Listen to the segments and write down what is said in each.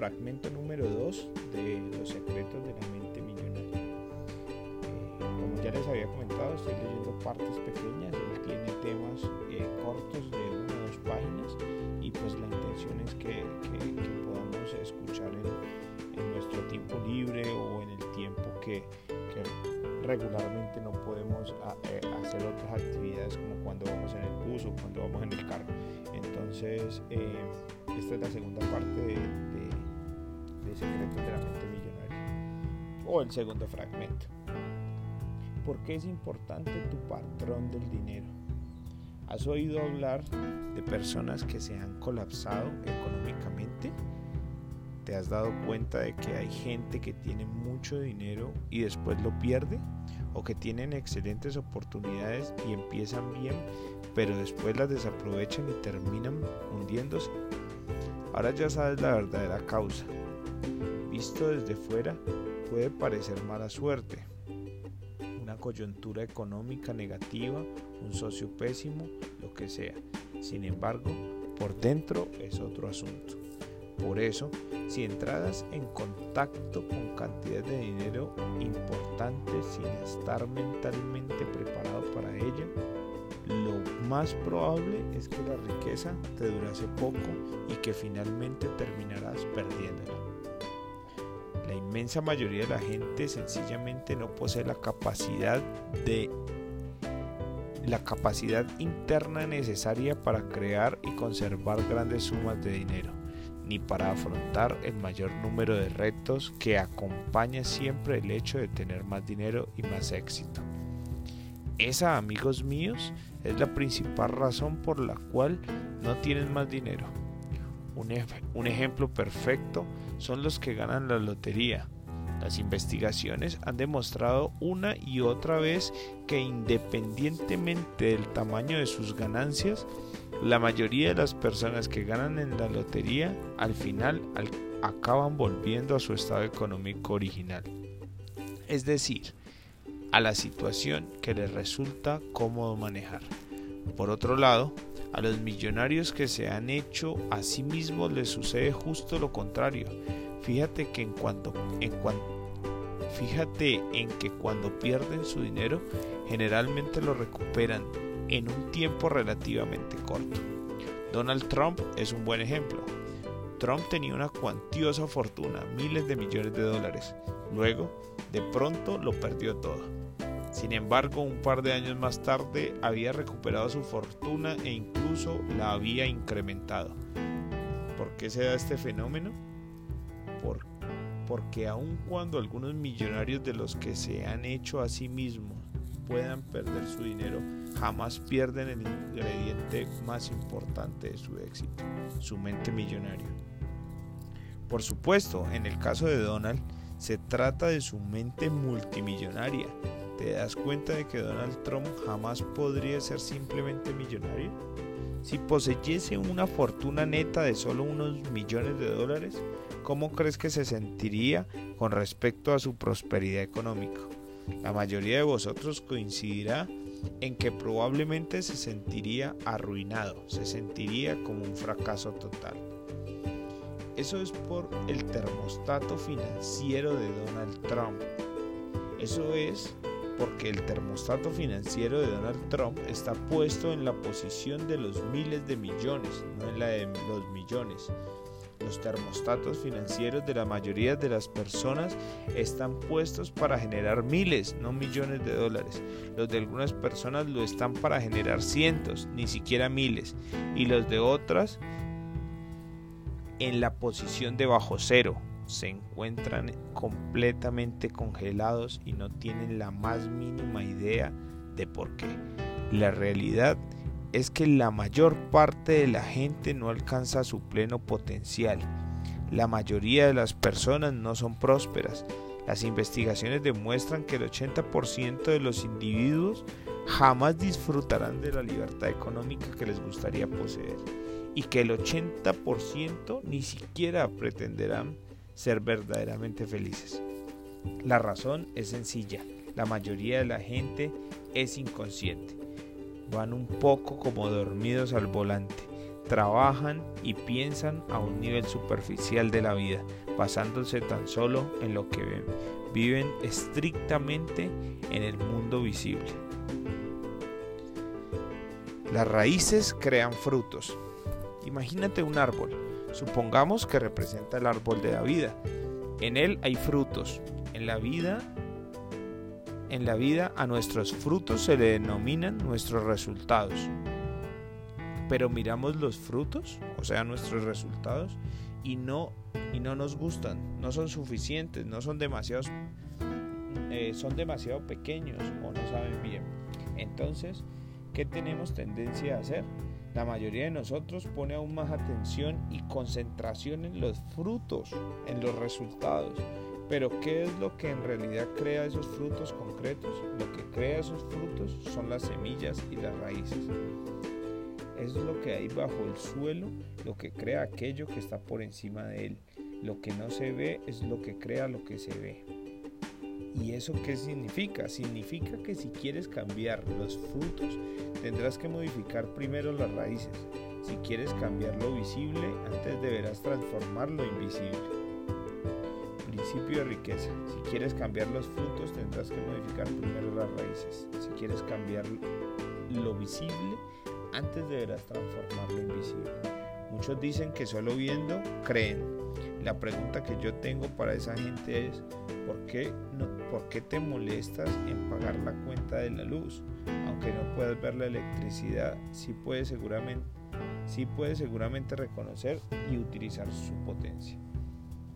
fragmento número 2 de Los secretos de la mente millonaria. Eh, como ya les había comentado, estoy leyendo partes pequeñas, él tiene temas eh, cortos de una o dos páginas y pues la intención es que, podamos escuchar en, nuestro tiempo libre o en el tiempo que, regularmente no podemos eh, hacer otras actividades como cuando vamos en el bus o cuando vamos en el carro. Entonces, esta es la segunda parte de, de, Secretos de la Mente Millonaria. O el segundo fragmento. ¿Por qué es importante tu patrón del dinero? ¿Has oído hablar de personas que se han colapsado económicamente? ¿Te has dado cuenta de que hay gente que tiene mucho dinero y después lo pierde? ¿O que tienen excelentes oportunidades y empiezan bien, pero después las desaprovechan y terminan hundiéndose? Ahora ya sabes la verdadera causa. Visto desde fuera, puede parecer mala suerte, una coyuntura económica negativa, un socio pésimo, lo que sea. Sin embargo, por dentro es otro asunto. Por eso, si entradas en contacto con cantidades de dinero importantes sin estar mentalmente preparado para ella, lo más probable es que la riqueza te durase poco y que finalmente terminarás perdiéndola. La inmensa mayoría de la gente sencillamente no posee la capacidad de la capacidad interna necesaria para crear y conservar grandes sumas de dinero, ni para afrontar el mayor número de retos que acompaña siempre el hecho de tener más dinero y más éxito. Esa, amigos míos, es la principal razón por la cual no tienen más dinero. Un, ejemplo perfecto son los que ganan la lotería. Las investigaciones han demostrado una y otra vez que independientemente del tamaño de sus ganancias, la mayoría de las personas que ganan en la lotería al final acaban volviendo a su estado económico original. Es decir, a la situación que les resulta cómodo manejar. Por otro lado, a los millonarios que se han hecho a sí mismos les sucede justo lo contrario. Fíjate que en cuanto, en fíjate en que cuando pierden su dinero, generalmente lo recuperan en un tiempo relativamente corto. Donald Trump es un buen ejemplo. Trump tenía una cuantiosa fortuna, miles de millones de dólares. Luego, de pronto, lo perdió todo. Sin embargo, un par de años más tarde había recuperado su fortuna e incluso la había incrementado. ¿Por qué se da este fenómeno? porque aun cuando algunos millonarios de los que se han hecho a sí mismos puedan perder su dinero, jamás pierden el ingrediente más importante de su éxito, su mente millonaria. Por supuesto, en el caso de Donald, se trata de su mente multimillonaria, ¿Te das cuenta de que Donald Trump jamás podría ser simplemente millonario? Si poseyese una fortuna neta de solo unos millones de dólares, ¿cómo crees que se sentiría con respecto a su prosperidad económica? La mayoría de vosotros coincidirá en que probablemente se sentiría arruinado, se sentiría como un fracaso total. Eso es por el termostato financiero de Donald Trump. Eso es porque el termostato financiero de Donald Trump está puesto en la posición de los miles de millones, no en la de los millones. Los termostatos financieros de la mayoría de las personas están puestos para generar miles, no millones de dólares. Los de algunas personas lo están para generar cientos, ni siquiera miles. Y los de otras en la posición de bajo cero, se encuentran completamente congelados y no tienen la más mínima idea de por qué. La realidad es que la mayor parte de la gente no alcanza su pleno potencial. La mayoría de las personas no son prósperas. Las investigaciones demuestran que el 80% de los individuos jamás disfrutarán de la libertad económica que les gustaría poseer y que el 80% ni siquiera pretenderán ser verdaderamente felices. La razón es sencilla, la mayoría de la gente es inconsciente. Van un poco como dormidos al volante. trabajan y piensan a un nivel superficial de la vida, basándose tan solo en lo que ven. Viven estrictamente en el mundo visible. Las raíces crean frutos. Imagínate un árbol. Supongamos que representa el árbol de la vida. En él hay frutos. En la vida en la vida a nuestros frutos se le denominan nuestros resultados. Pero miramos los frutos, o sea, nuestros resultados, y no, y no nos gustan, no son suficientes, no son demasiados, eh, son demasiado pequeños o no saben bien. Entonces, ¿qué tenemos tendencia a hacer? La mayoría de nosotros pone aún más atención y concentración en los frutos, en los resultados. Pero ¿qué es lo que en realidad crea esos frutos concretos? Lo que crea esos frutos son las semillas y las raíces. Es lo que hay bajo el suelo, lo que crea aquello que está por encima de él. Lo que no se ve es lo que crea lo que se ve. ¿Y eso qué significa? Significa que si quieres cambiar los frutos, tendrás que modificar primero las raíces. Si quieres cambiar lo visible, antes deberás transformar lo invisible. Principio de riqueza. Si quieres cambiar los frutos, tendrás que modificar primero las raíces. Si quieres cambiar lo visible, antes deberás transformar lo invisible. Muchos dicen que solo viendo creen. La pregunta que yo tengo para esa gente es, ¿por qué, no, ¿por qué te molestas en pagar la cuenta de la luz? Aunque no puedas ver la electricidad, sí puedes seguramente, sí puedes seguramente reconocer y utilizar su potencia.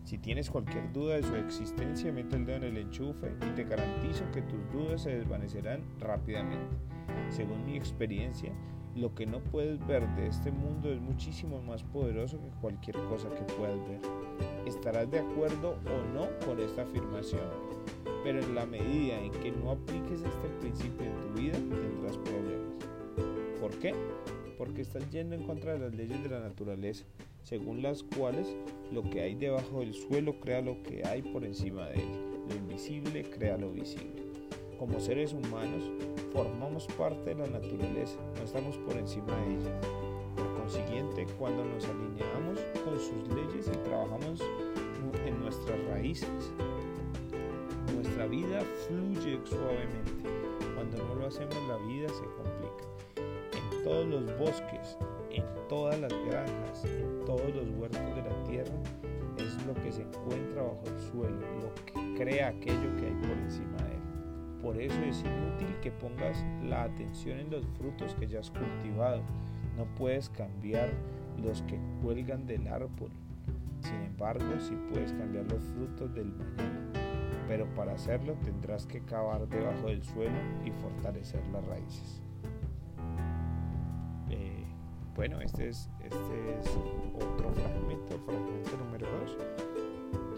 Si tienes cualquier duda de su existencia, mete el dedo en el enchufe y te garantizo que tus dudas se desvanecerán rápidamente. Según mi experiencia, lo que no puedes ver de este mundo es muchísimo más poderoso que cualquier cosa que puedas ver. Estarás de acuerdo o no con esta afirmación, pero en la medida en que no apliques este principio en tu vida tendrás problemas. ¿Por qué? Porque estás yendo en contra de las leyes de la naturaleza, según las cuales lo que hay debajo del suelo crea lo que hay por encima de él, lo invisible crea lo visible. Como seres humanos, formamos parte de la naturaleza, no estamos por encima de ella. Por consiguiente, cuando nos alineamos con sus leyes y trabajamos en nuestras raíces, nuestra vida fluye suavemente. Cuando no lo hacemos, la vida se complica. En todos los bosques, en todas las granjas, en todos los huertos de la tierra, es lo que se encuentra bajo el suelo, lo que crea aquello que hay por encima. Por eso es inútil que pongas la atención en los frutos que ya has cultivado. No puedes cambiar los que cuelgan del árbol. Sin embargo, sí puedes cambiar los frutos del mañana. Pero para hacerlo tendrás que cavar debajo del suelo y fortalecer las raíces. Eh, bueno, este es, este es otro fragmento, fragmento número 2.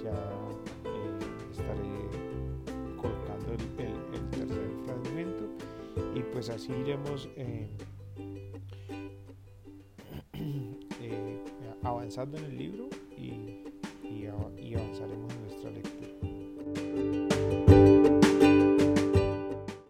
Ya eh, estaré el, fragmento y pues así iremos eh, eh, avanzando en el libro